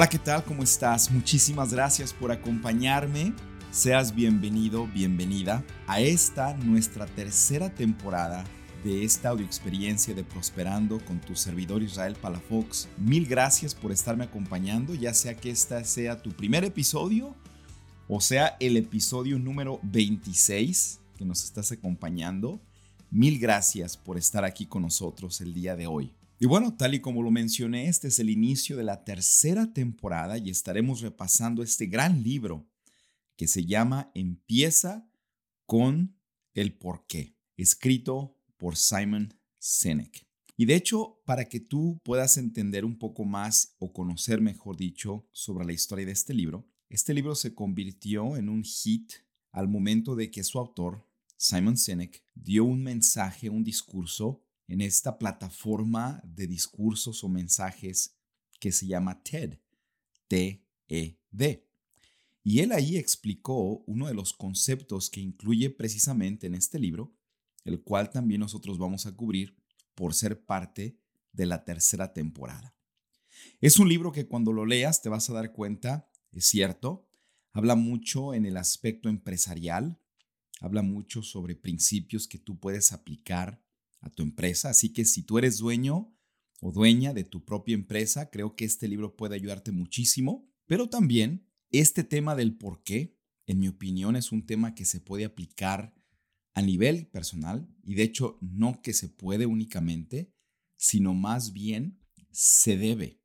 Hola, ¿qué tal? ¿Cómo estás? Muchísimas gracias por acompañarme. Seas bienvenido, bienvenida a esta nuestra tercera temporada de esta audio experiencia de Prosperando con tu servidor Israel Palafox. Mil gracias por estarme acompañando, ya sea que esta sea tu primer episodio o sea el episodio número 26 que nos estás acompañando. Mil gracias por estar aquí con nosotros el día de hoy. Y bueno, tal y como lo mencioné, este es el inicio de la tercera temporada y estaremos repasando este gran libro que se llama Empieza con el porqué, escrito por Simon Sinek. Y de hecho, para que tú puedas entender un poco más o conocer, mejor dicho, sobre la historia de este libro, este libro se convirtió en un hit al momento de que su autor, Simon Sinek, dio un mensaje, un discurso en esta plataforma de discursos o mensajes que se llama TED, T-E-D. Y él ahí explicó uno de los conceptos que incluye precisamente en este libro, el cual también nosotros vamos a cubrir por ser parte de la tercera temporada. Es un libro que cuando lo leas te vas a dar cuenta, es cierto, habla mucho en el aspecto empresarial, habla mucho sobre principios que tú puedes aplicar a tu empresa. Así que si tú eres dueño o dueña de tu propia empresa, creo que este libro puede ayudarte muchísimo. Pero también este tema del por qué, en mi opinión, es un tema que se puede aplicar a nivel personal y de hecho no que se puede únicamente, sino más bien se debe.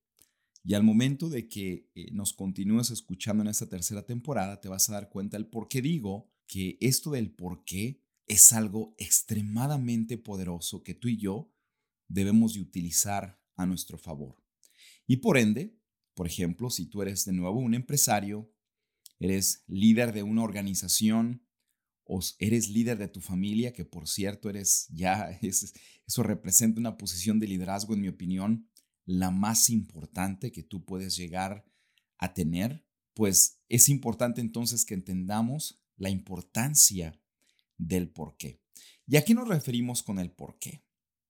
Y al momento de que eh, nos continúes escuchando en esta tercera temporada, te vas a dar cuenta del por qué digo que esto del por qué es algo extremadamente poderoso que tú y yo debemos de utilizar a nuestro favor. Y por ende, por ejemplo, si tú eres de nuevo un empresario, eres líder de una organización o eres líder de tu familia, que por cierto eres ya, eso representa una posición de liderazgo, en mi opinión, la más importante que tú puedes llegar a tener, pues es importante entonces que entendamos la importancia del por qué. ¿Y a qué nos referimos con el por qué?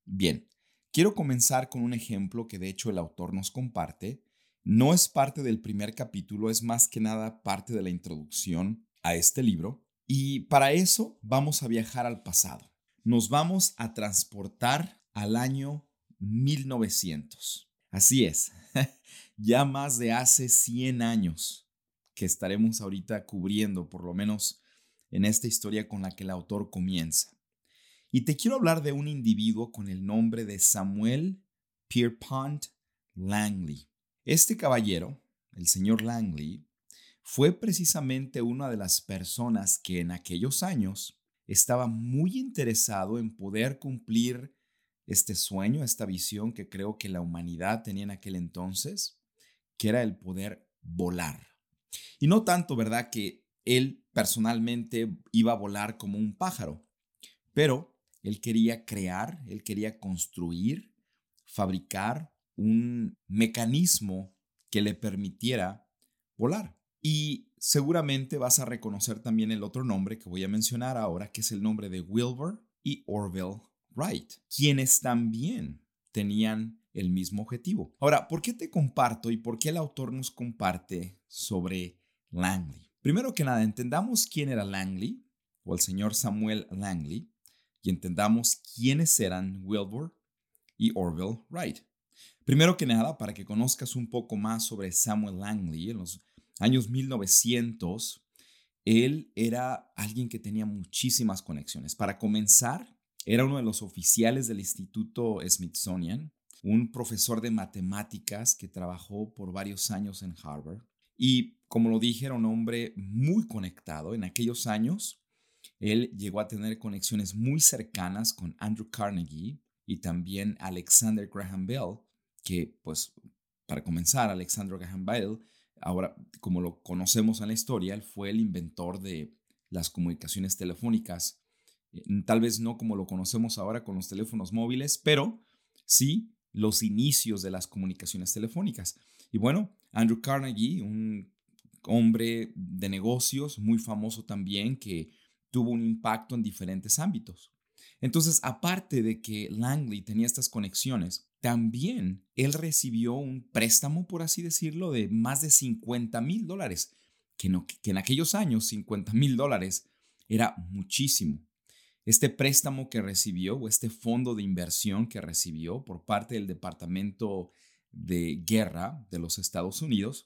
Bien, quiero comenzar con un ejemplo que de hecho el autor nos comparte. No es parte del primer capítulo, es más que nada parte de la introducción a este libro. Y para eso vamos a viajar al pasado. Nos vamos a transportar al año 1900. Así es, ya más de hace 100 años que estaremos ahorita cubriendo, por lo menos en esta historia con la que el autor comienza. Y te quiero hablar de un individuo con el nombre de Samuel Pierpont Langley. Este caballero, el señor Langley, fue precisamente una de las personas que en aquellos años estaba muy interesado en poder cumplir este sueño, esta visión que creo que la humanidad tenía en aquel entonces, que era el poder volar. Y no tanto, ¿verdad? Que él personalmente iba a volar como un pájaro, pero él quería crear, él quería construir, fabricar un mecanismo que le permitiera volar. Y seguramente vas a reconocer también el otro nombre que voy a mencionar ahora, que es el nombre de Wilbur y Orville Wright, quienes también tenían el mismo objetivo. Ahora, ¿por qué te comparto y por qué el autor nos comparte sobre Langley? Primero que nada, entendamos quién era Langley o el señor Samuel Langley y entendamos quiénes eran Wilbur y Orville Wright. Primero que nada, para que conozcas un poco más sobre Samuel Langley, en los años 1900, él era alguien que tenía muchísimas conexiones. Para comenzar, era uno de los oficiales del Instituto Smithsonian, un profesor de matemáticas que trabajó por varios años en Harvard. Y como lo dije, era un hombre muy conectado. En aquellos años, él llegó a tener conexiones muy cercanas con Andrew Carnegie y también Alexander Graham Bell, que pues para comenzar, Alexander Graham Bell, ahora como lo conocemos en la historia, él fue el inventor de las comunicaciones telefónicas, eh, tal vez no como lo conocemos ahora con los teléfonos móviles, pero sí los inicios de las comunicaciones telefónicas. Y bueno, Andrew Carnegie, un hombre de negocios muy famoso también que tuvo un impacto en diferentes ámbitos. Entonces, aparte de que Langley tenía estas conexiones, también él recibió un préstamo, por así decirlo, de más de 50 mil dólares, que, en aquellos años 50 mil dólares era muchísimo. Este préstamo que recibió o este fondo de inversión que recibió por parte del Departamento de Guerra de los Estados Unidos,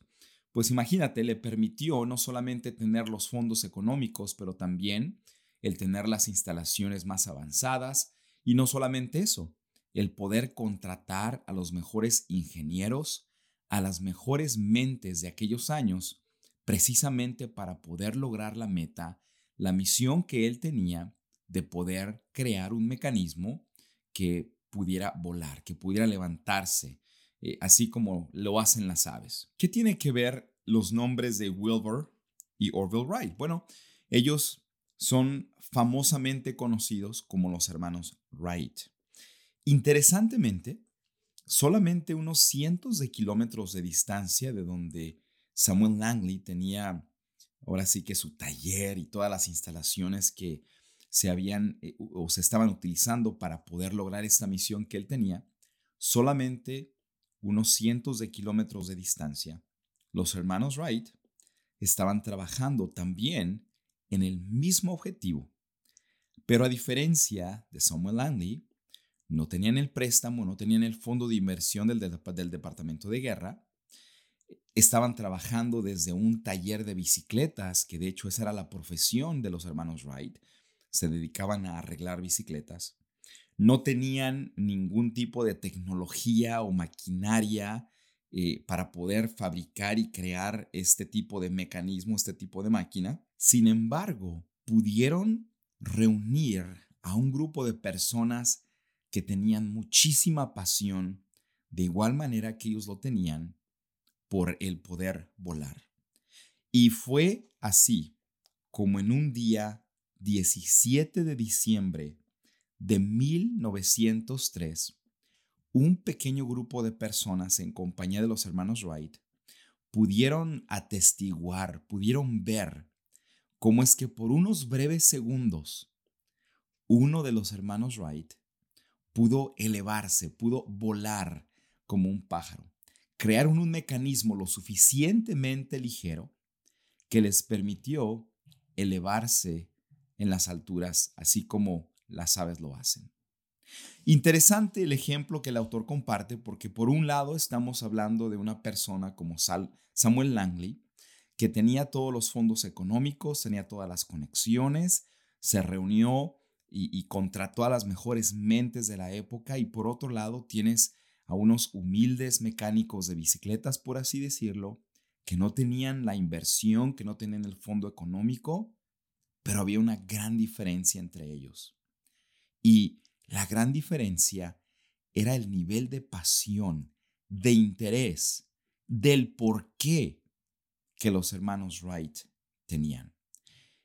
pues imagínate, le permitió no solamente tener los fondos económicos, pero también el tener las instalaciones más avanzadas. Y no solamente eso, el poder contratar a los mejores ingenieros, a las mejores mentes de aquellos años, precisamente para poder lograr la meta, la misión que él tenía de poder crear un mecanismo que pudiera volar, que pudiera levantarse, eh, así como lo hacen las aves. ¿Qué tiene que ver los nombres de Wilbur y Orville Wright? Bueno, ellos son famosamente conocidos como los hermanos Wright. Interesantemente, solamente unos cientos de kilómetros de distancia de donde Samuel Langley tenía ahora sí que su taller y todas las instalaciones que se habían eh, o se estaban utilizando para poder lograr esta misión que él tenía, solamente unos cientos de kilómetros de distancia, los hermanos Wright estaban trabajando también en el mismo objetivo. Pero a diferencia de Samuel Langley, no tenían el préstamo, no tenían el fondo de inversión del, del Departamento de Guerra, estaban trabajando desde un taller de bicicletas, que de hecho esa era la profesión de los hermanos Wright, se dedicaban a arreglar bicicletas, no tenían ningún tipo de tecnología o maquinaria eh, para poder fabricar y crear este tipo de mecanismo, este tipo de máquina. Sin embargo, pudieron reunir a un grupo de personas que tenían muchísima pasión, de igual manera que ellos lo tenían, por el poder volar. Y fue así como en un día 17 de diciembre de 1903, un pequeño grupo de personas en compañía de los hermanos Wright pudieron atestiguar, pudieron ver cómo es que por unos breves segundos uno de los hermanos Wright pudo elevarse, pudo volar como un pájaro, crear un mecanismo lo suficientemente ligero que les permitió elevarse en las alturas, así como las aves lo hacen. Interesante el ejemplo que el autor comparte porque por un lado estamos hablando de una persona como Samuel Langley, que tenía todos los fondos económicos, tenía todas las conexiones, se reunió y, y, contrató a las mejores mentes de la época y por otro lado tienes a unos humildes mecánicos de bicicletas, por así decirlo, que no tenían la inversión, que no tenían el fondo económico pero había una gran diferencia entre ellos. Y la gran diferencia era el nivel de pasión, de interés, del por qué que los hermanos Wright tenían.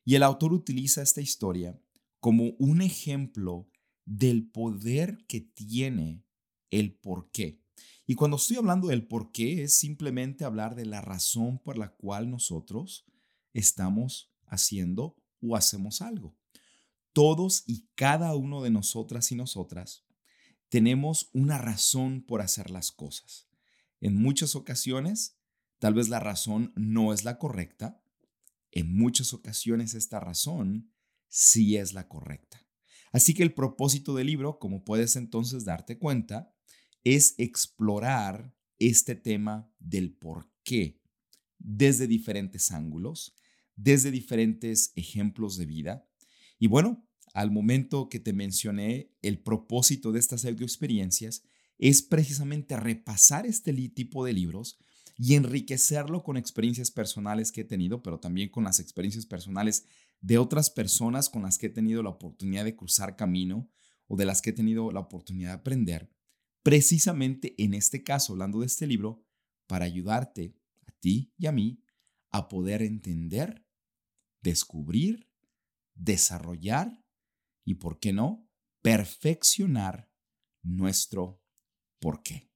Y el autor utiliza esta historia como un ejemplo del poder que tiene el por qué. Y cuando estoy hablando del por qué es simplemente hablar de la razón por la cual nosotros estamos haciendo o hacemos algo. Todos y cada uno de nosotras y nosotras tenemos una razón por hacer las cosas. En muchas ocasiones, tal vez la razón no es la correcta. En muchas ocasiones esta razón sí es la correcta. Así que el propósito del libro, como puedes entonces darte cuenta, es explorar este tema del por qué desde diferentes ángulos desde diferentes ejemplos de vida. Y bueno, al momento que te mencioné, el propósito de estas experiencias es precisamente repasar este tipo de libros y enriquecerlo con experiencias personales que he tenido, pero también con las experiencias personales de otras personas con las que he tenido la oportunidad de cruzar camino o de las que he tenido la oportunidad de aprender, precisamente en este caso, hablando de este libro, para ayudarte a ti y a mí a poder entender descubrir, desarrollar y, ¿por qué no?, perfeccionar nuestro por qué.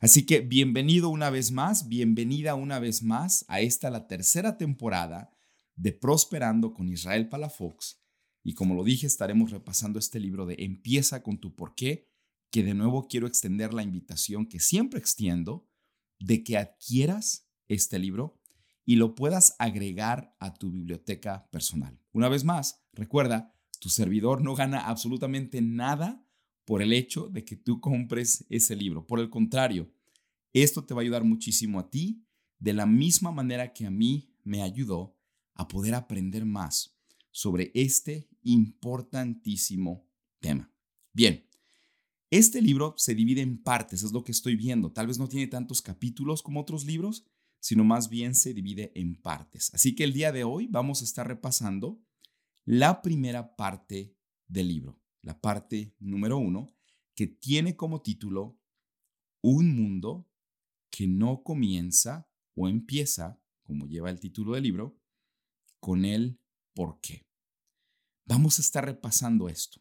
Así que bienvenido una vez más, bienvenida una vez más a esta la tercera temporada de Prosperando con Israel Palafox. Y como lo dije, estaremos repasando este libro de Empieza con tu por qué que de nuevo quiero extender la invitación que siempre extiendo de que adquieras este libro y lo puedas agregar a tu biblioteca personal. Una vez más, recuerda, tu servidor no gana absolutamente nada por el hecho de que tú compres ese libro. Por el contrario, esto te va a ayudar muchísimo a ti, de la misma manera que a mí me ayudó a poder aprender más sobre este importantísimo tema. Bien, este libro se divide en partes, es lo que estoy viendo. Tal vez no tiene tantos capítulos como otros libros, sino más bien se divide en partes. Así que el día de hoy vamos a estar repasando la primera parte del libro, la parte número uno, que tiene como título Un mundo que no comienza o empieza, como lleva el título del libro, con el por qué. Vamos a estar repasando esto.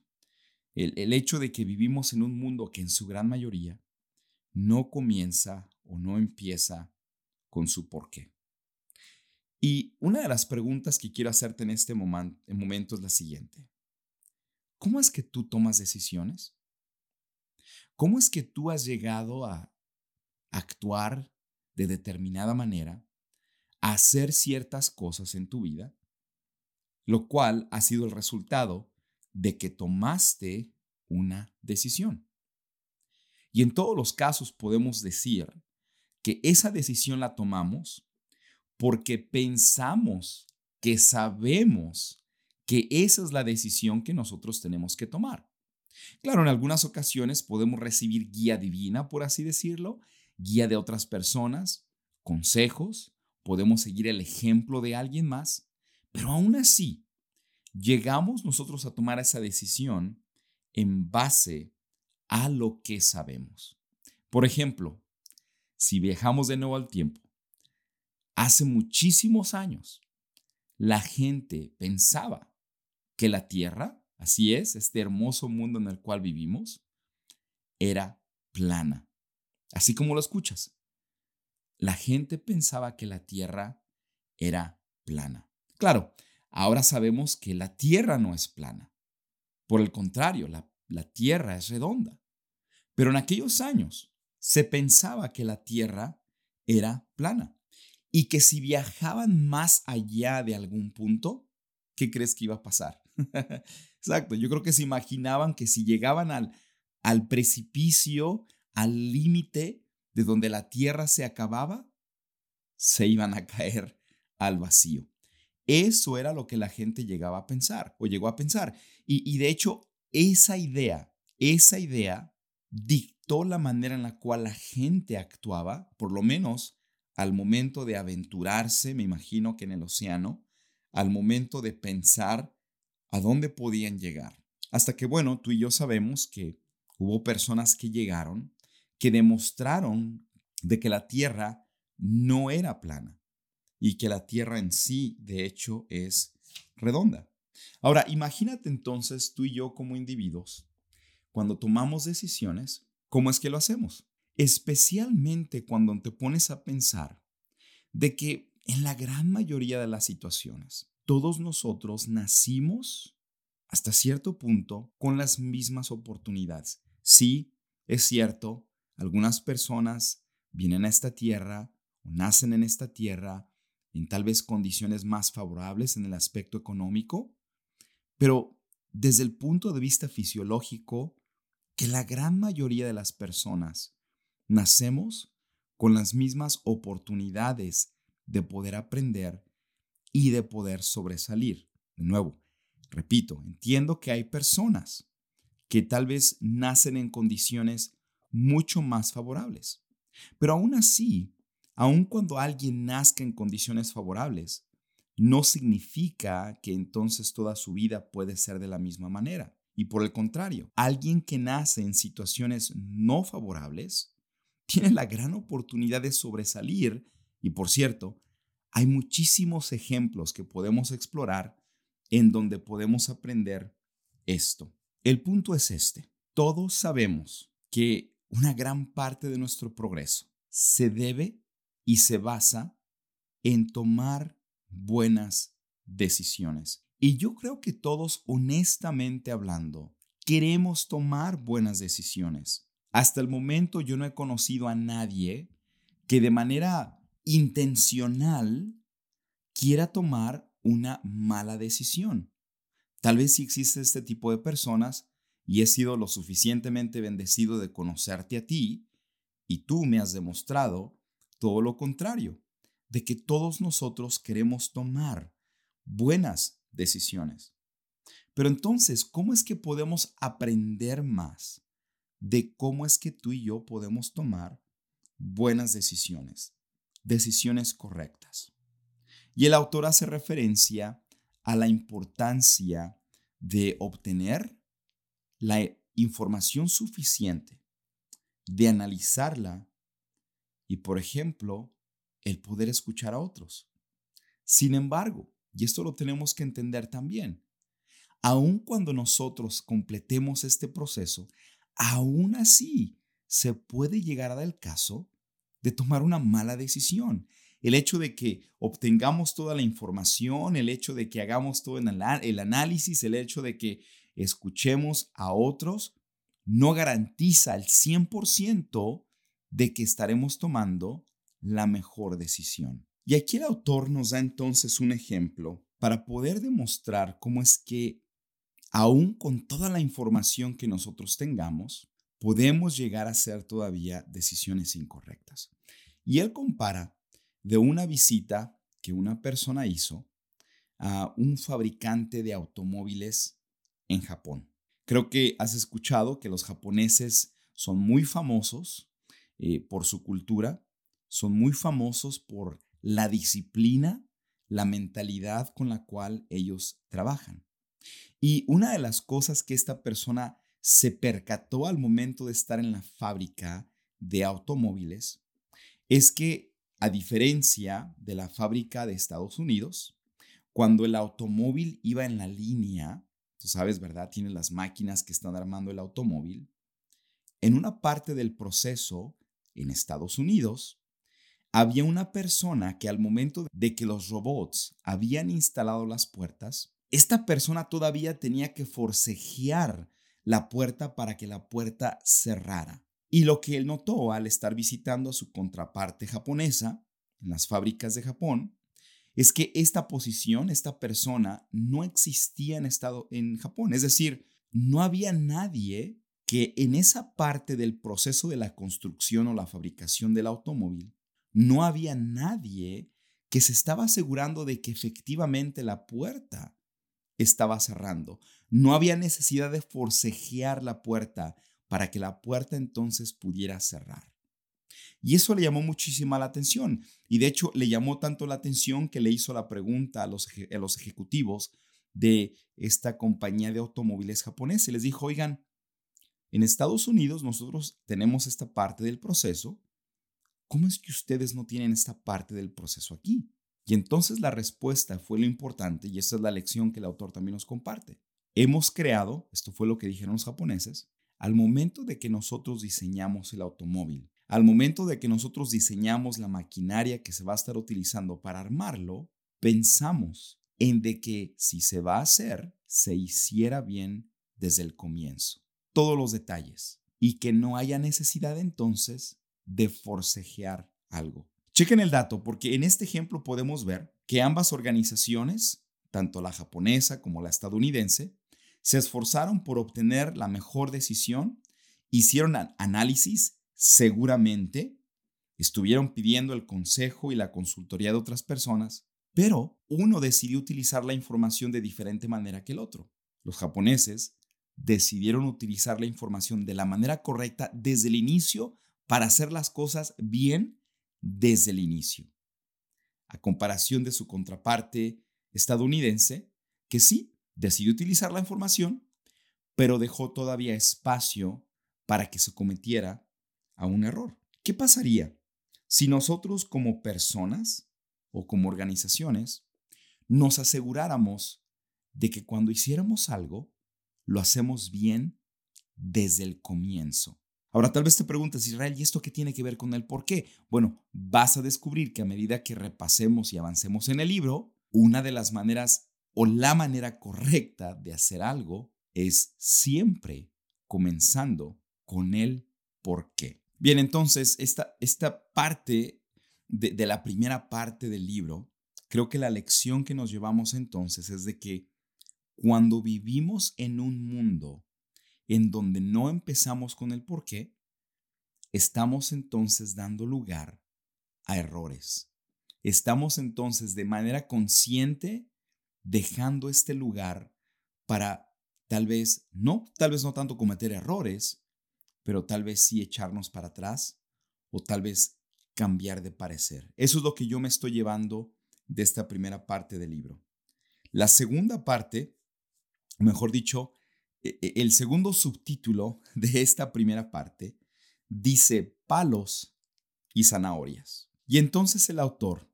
El, el, hecho de que vivimos en un mundo que en su gran mayoría no comienza o no empieza con su por qué. Y una de las preguntas que quiero hacerte en este momento es la siguiente. ¿Cómo es que tú tomas decisiones? ¿Cómo es que tú has llegado a actuar de determinada manera, a hacer ciertas cosas en tu vida, lo cual ha sido el resultado de que tomaste una decisión? Y en todos los casos podemos decir que esa decisión la tomamos porque pensamos que sabemos que esa es la decisión que nosotros tenemos que tomar. Claro, en algunas ocasiones podemos recibir guía divina, por así decirlo, guía de otras personas, consejos, podemos seguir el ejemplo de alguien más, pero aún así, llegamos nosotros a tomar esa decisión en base a lo que sabemos. Por ejemplo, si viajamos de nuevo al tiempo, hace muchísimos años, la gente pensaba que la Tierra, así es, este hermoso mundo en el cual vivimos, era plana. Así como lo escuchas. La gente pensaba que la Tierra era plana. Claro, ahora sabemos que la Tierra no es plana. Por el contrario, la, la Tierra es redonda. Pero en aquellos años, se pensaba que la Tierra era plana y que si viajaban más allá de algún punto, ¿qué crees que iba a pasar? Exacto, yo creo que se imaginaban que si llegaban al, al precipicio, al límite de donde la Tierra se acababa, se iban a caer al vacío. Eso era lo que la gente llegaba a pensar o llegó a pensar. Y, y de hecho, esa idea, esa idea dictó la manera en la cual la gente actuaba, por lo menos al momento de aventurarse, me imagino que en el océano, al momento de pensar a dónde podían llegar. Hasta que, bueno, tú y yo sabemos que hubo personas que llegaron, que demostraron de que la Tierra no era plana y que la Tierra en sí, de hecho, es redonda. Ahora, imagínate entonces tú y yo como individuos cuando tomamos decisiones, ¿cómo es que lo hacemos? Especialmente cuando te pones a pensar de que en la gran mayoría de las situaciones, todos nosotros nacimos hasta cierto punto con las mismas oportunidades. Sí, es cierto, algunas personas vienen a esta tierra o nacen en esta tierra en tal vez condiciones más favorables en el aspecto económico, pero desde el punto de vista fisiológico, que la gran mayoría de las personas nacemos con las mismas oportunidades de poder aprender y de poder sobresalir. De nuevo, repito, entiendo que hay personas que tal vez nacen en condiciones mucho más favorables, pero aún así, aun cuando alguien nazca en condiciones favorables, no significa que entonces toda su vida puede ser de la misma manera. Y por el contrario, alguien que nace en situaciones no favorables tiene la gran oportunidad de sobresalir. Y por cierto, hay muchísimos ejemplos que podemos explorar en donde podemos aprender esto. El punto es este. Todos sabemos que una gran parte de nuestro progreso se debe y se basa en tomar buenas decisiones. Y yo creo que todos, honestamente hablando, queremos tomar buenas decisiones. Hasta el momento yo no he conocido a nadie que de manera intencional quiera tomar una mala decisión. Tal vez sí existe este tipo de personas y he sido lo suficientemente bendecido de conocerte a ti y tú me has demostrado todo lo contrario, de que todos nosotros queremos tomar buenas decisiones. Pero entonces, ¿cómo es que podemos aprender más de cómo es que tú y yo podemos tomar buenas decisiones, decisiones correctas? Y el autor hace referencia a la importancia de obtener la información suficiente, de analizarla y, por ejemplo, el poder escuchar a otros. Sin embargo, y esto lo tenemos que entender también, aun cuando nosotros completemos este proceso, aún así se puede llegar a dar caso de tomar una mala decisión. El hecho de que obtengamos toda la información, el hecho de que hagamos todo el análisis, el hecho de que escuchemos a otros, no garantiza al 100% de que estaremos tomando la mejor decisión. Y aquí el autor nos da entonces un ejemplo para poder demostrar cómo es que, aún con toda la información que nosotros tengamos, podemos llegar a hacer todavía decisiones incorrectas. Y él compara de una visita que una persona hizo a un fabricante de automóviles en Japón. Creo que has escuchado que los japoneses son muy famosos eh, por su cultura, son muy famosos por la disciplina, la mentalidad con la cual ellos trabajan. Y una de las cosas que esta persona se percató al momento de estar en la fábrica de automóviles es que, a diferencia de la fábrica de Estados Unidos, cuando el automóvil iba en la línea, tú sabes, ¿verdad? Tiene las máquinas que están armando el automóvil. En una parte del proceso, en Estados Unidos, había una persona que al momento de que los robots habían instalado las puertas, esta persona todavía tenía que forcejear la puerta para que la puerta cerrara. Y lo que él notó al estar visitando a su contraparte japonesa en las fábricas de Japón es que esta posición, esta persona, no existía en, estado, en Japón. Es decir, no había nadie que en esa parte del proceso de la construcción o la fabricación del automóvil no había nadie que se estaba asegurando de que efectivamente la puerta estaba cerrando. No había necesidad de forcejear la puerta para que la puerta entonces pudiera cerrar. Y eso le llamó muchísima la atención. Y de hecho le llamó tanto la atención que le hizo la pregunta a los, a los ejecutivos de esta compañía de automóviles japonesa. Les dijo, oigan, en Estados Unidos nosotros tenemos esta parte del proceso ¿cómo es que ustedes no tienen esta parte del proceso aquí? Y entonces la respuesta fue lo importante y esa es la lección que el autor también nos comparte. Hemos creado, esto fue lo que dijeron los japoneses, al momento de que nosotros diseñamos el automóvil, al momento de que nosotros diseñamos la maquinaria que se va a estar utilizando para armarlo, pensamos en de que si se va a hacer, se hiciera bien desde el comienzo, todos los detalles, y que no haya necesidad entonces de forcejear algo. Chequen el dato porque en este ejemplo podemos ver que ambas organizaciones, tanto la japonesa como la estadounidense, se esforzaron por obtener la mejor decisión, hicieron análisis seguramente, estuvieron pidiendo el consejo y la consultoría de otras personas, pero uno decidió utilizar la información de diferente manera que el otro. Los japoneses decidieron utilizar la información de la manera correcta desde el inicio para hacer las cosas bien desde el inicio, a comparación de su contraparte estadounidense, que sí decidió utilizar la información, pero dejó todavía espacio para que se cometiera a un error. ¿Qué pasaría si nosotros como personas o como organizaciones nos aseguráramos de que cuando hiciéramos algo, lo hacemos bien desde el comienzo? Ahora tal vez te preguntes, Israel, ¿y esto qué tiene que ver con el por qué? Bueno, vas a descubrir que a medida que repasemos y avancemos en el libro, una de las maneras o la manera correcta de hacer algo es siempre comenzando con el por qué. Bien, entonces, esta, esta parte de, de la primera parte del libro, creo que la lección que nos llevamos entonces es de que cuando vivimos en un mundo en donde no empezamos con el por qué, estamos entonces dando lugar a errores. Estamos entonces de manera consciente dejando este lugar para tal vez, no, tal vez no tanto cometer errores, pero tal vez sí echarnos para atrás o tal vez cambiar de parecer. Eso es lo que yo me estoy llevando de esta primera parte del libro. La segunda parte, mejor dicho, el segundo subtítulo de esta primera parte dice palos y zanahorias. Y entonces el autor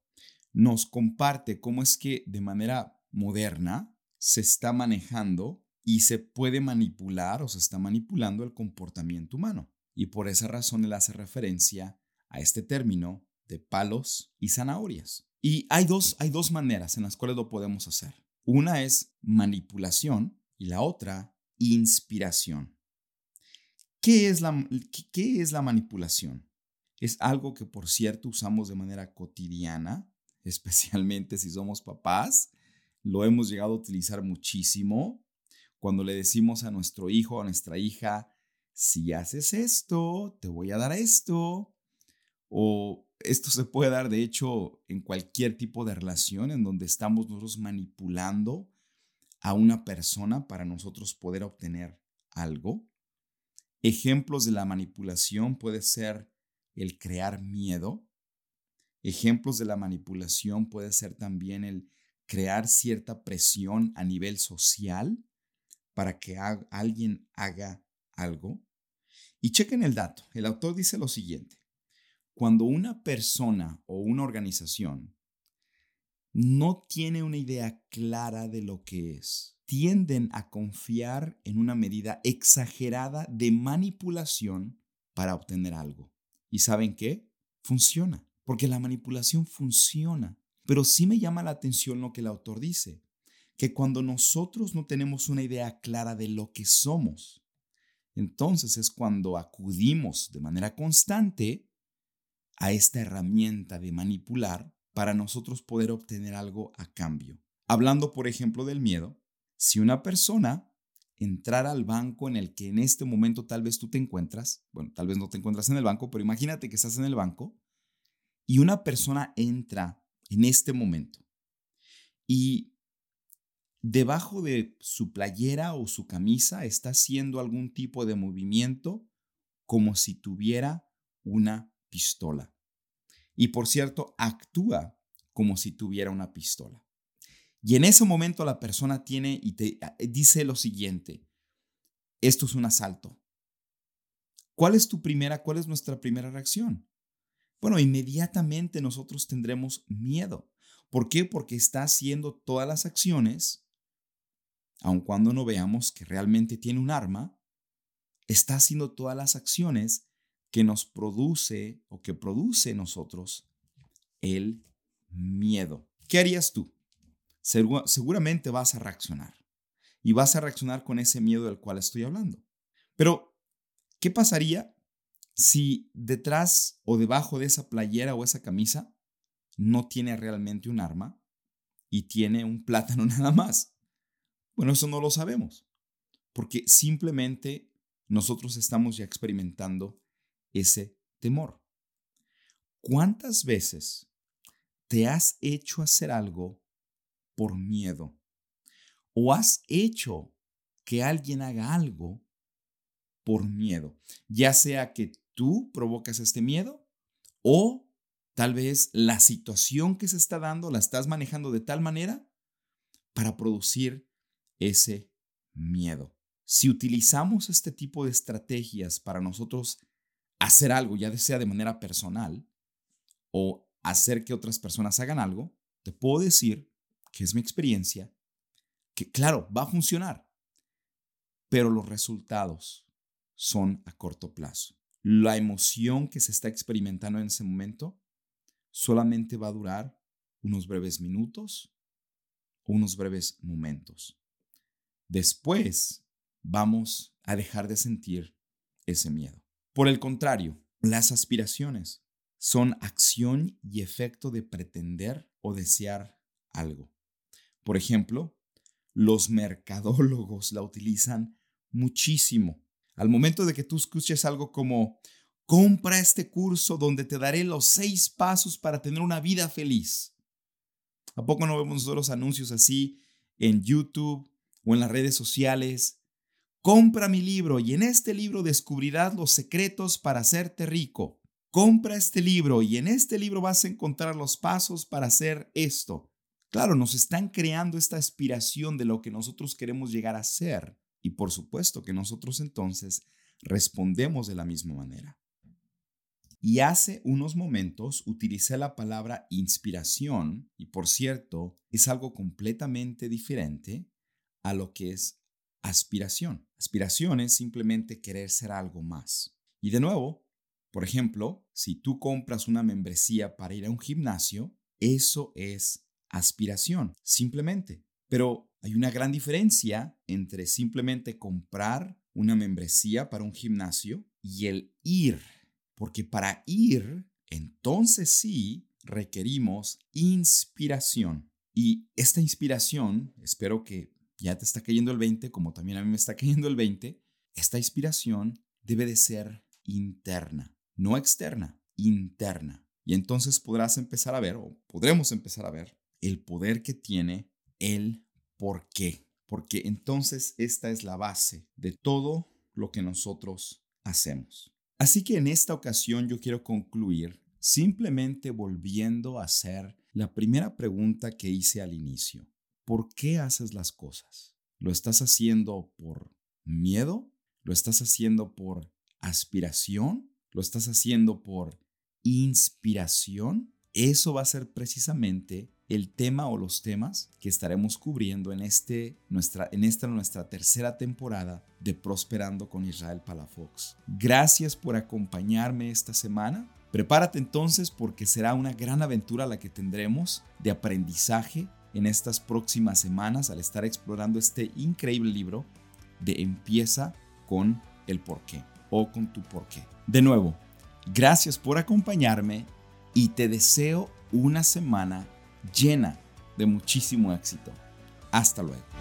nos comparte cómo es que de manera moderna se está manejando y se puede manipular o se está manipulando el comportamiento humano. Y por esa razón él hace referencia a este término de palos y zanahorias. Y hay dos, hay dos maneras en las cuales lo podemos hacer. Una es manipulación y la otra inspiración. ¿Qué es la, qué es la manipulación? Es algo que, por cierto, usamos de manera cotidiana, especialmente si somos papás. Lo hemos llegado a utilizar muchísimo cuando le decimos a nuestro hijo o a nuestra hija, si haces esto, te voy a dar esto. O esto se puede dar, de hecho, en cualquier tipo de relación en donde estamos nosotros manipulando a una persona para nosotros poder obtener algo. Ejemplos de la manipulación puede ser el crear miedo. Ejemplos de la manipulación puede ser también el crear cierta presión a nivel social para que alguien haga algo. Y chequen el dato. El autor dice lo siguiente. Cuando una persona o una organización no tiene una idea clara de lo que es, tienden a confiar en una medida exagerada de manipulación para obtener algo. ¿Y saben qué? Funciona, porque la manipulación funciona. Pero sí me llama la atención lo que el autor dice, que cuando nosotros no tenemos una idea clara de lo que somos, entonces es cuando acudimos de manera constante a esta herramienta de manipular para nosotros poder obtener algo a cambio. Hablando, por ejemplo, del miedo, si una persona entrara al banco en el que en este momento tal vez tú te encuentras, bueno, tal vez no te encuentras en el banco, pero imagínate que estás en el banco y una persona entra en este momento y debajo de su playera o su camisa está haciendo algún tipo de movimiento como si tuviera una pistola. Y por cierto, actúa como si tuviera una pistola. Y en ese momento la persona tiene y te ah, dice lo siguiente, esto es un asalto. ¿Cuál es tu primera, cuál es nuestra primera reacción? Bueno, inmediatamente nosotros tendremos miedo. ¿Por qué? Porque está haciendo todas las acciones, aun cuando no veamos que realmente tiene un arma, está haciendo todas las acciones que nos produce o que produce nosotros el miedo. ¿Qué harías tú? seguramente vas a reaccionar. Y vas a reaccionar con ese miedo del cual estoy hablando. Pero, ¿qué pasaría si detrás o debajo de esa playera o esa camisa no tiene realmente un arma y tiene un plátano nada más? Bueno, eso no lo sabemos, porque simplemente nosotros estamos ya experimentando ese temor. ¿Cuántas veces te has hecho hacer algo por miedo. O has hecho que alguien haga algo por miedo, ya sea que tú provocas este miedo o tal vez la situación que se está dando la estás manejando de tal manera para producir ese miedo. Si utilizamos este tipo de estrategias para nosotros hacer algo, ya sea de manera personal o hacer que otras personas hagan algo, te puedo decir que es mi experiencia, que claro, va a funcionar, pero los resultados son a corto plazo. La emoción que se está experimentando en ese momento solamente va a durar unos breves minutos o unos breves momentos. Después vamos a dejar de sentir ese miedo. Por el contrario, las aspiraciones son acción y efecto de pretender o desear algo. Por ejemplo, los mercadólogos la utilizan muchísimo. Al momento de que tú escuches algo como, compra este curso donde te daré los seis pasos para tener una vida feliz. ¿A poco no vemos nosotros anuncios así en YouTube o en las redes sociales? Compra mi libro y en este libro descubrirás los secretos para hacerte rico. Compra este libro y en este libro vas a encontrar los pasos para hacer esto. Claro, nos están creando esta aspiración de lo que nosotros queremos llegar a ser. Y por supuesto que nosotros entonces respondemos de la misma manera. Y hace unos momentos utilicé la palabra inspiración, y por cierto, es algo completamente diferente a lo que es aspiración. Aspiración es simplemente querer ser algo más. Y de nuevo, por ejemplo, si tú compras una membresía para ir a un gimnasio, eso es aspiración, simplemente. Pero hay una gran diferencia entre simplemente comprar una membresía para un gimnasio y el ir, porque para ir, entonces sí requerimos inspiración. Y esta inspiración, espero que ya te está cayendo el 20, como también a mí me está cayendo el 20, esta inspiración debe de ser interna, no externa, interna. Y entonces podrás empezar a ver, o podremos empezar a ver, el poder que tiene el por qué. Porque entonces esta es la base de todo lo que nosotros hacemos. Así que en esta ocasión yo quiero concluir simplemente volviendo a hacer la primera pregunta que hice al inicio. ¿Por qué haces las cosas? ¿Lo estás haciendo por miedo? ¿Lo estás haciendo por aspiración? ¿Lo estás haciendo por inspiración? Eso va a ser precisamente el tema o los temas que estaremos cubriendo en, este, nuestra, esta nuestra tercera temporada de Prosperando con Israel Palafox. Gracias por acompañarme esta semana. Prepárate entonces porque será una gran aventura la que tendremos de aprendizaje en estas próximas semanas al estar explorando este increíble libro de Empieza con el porqué o con tu porqué. De nuevo, gracias por acompañarme y te deseo una semana llena de muchísimo éxito. Hasta luego.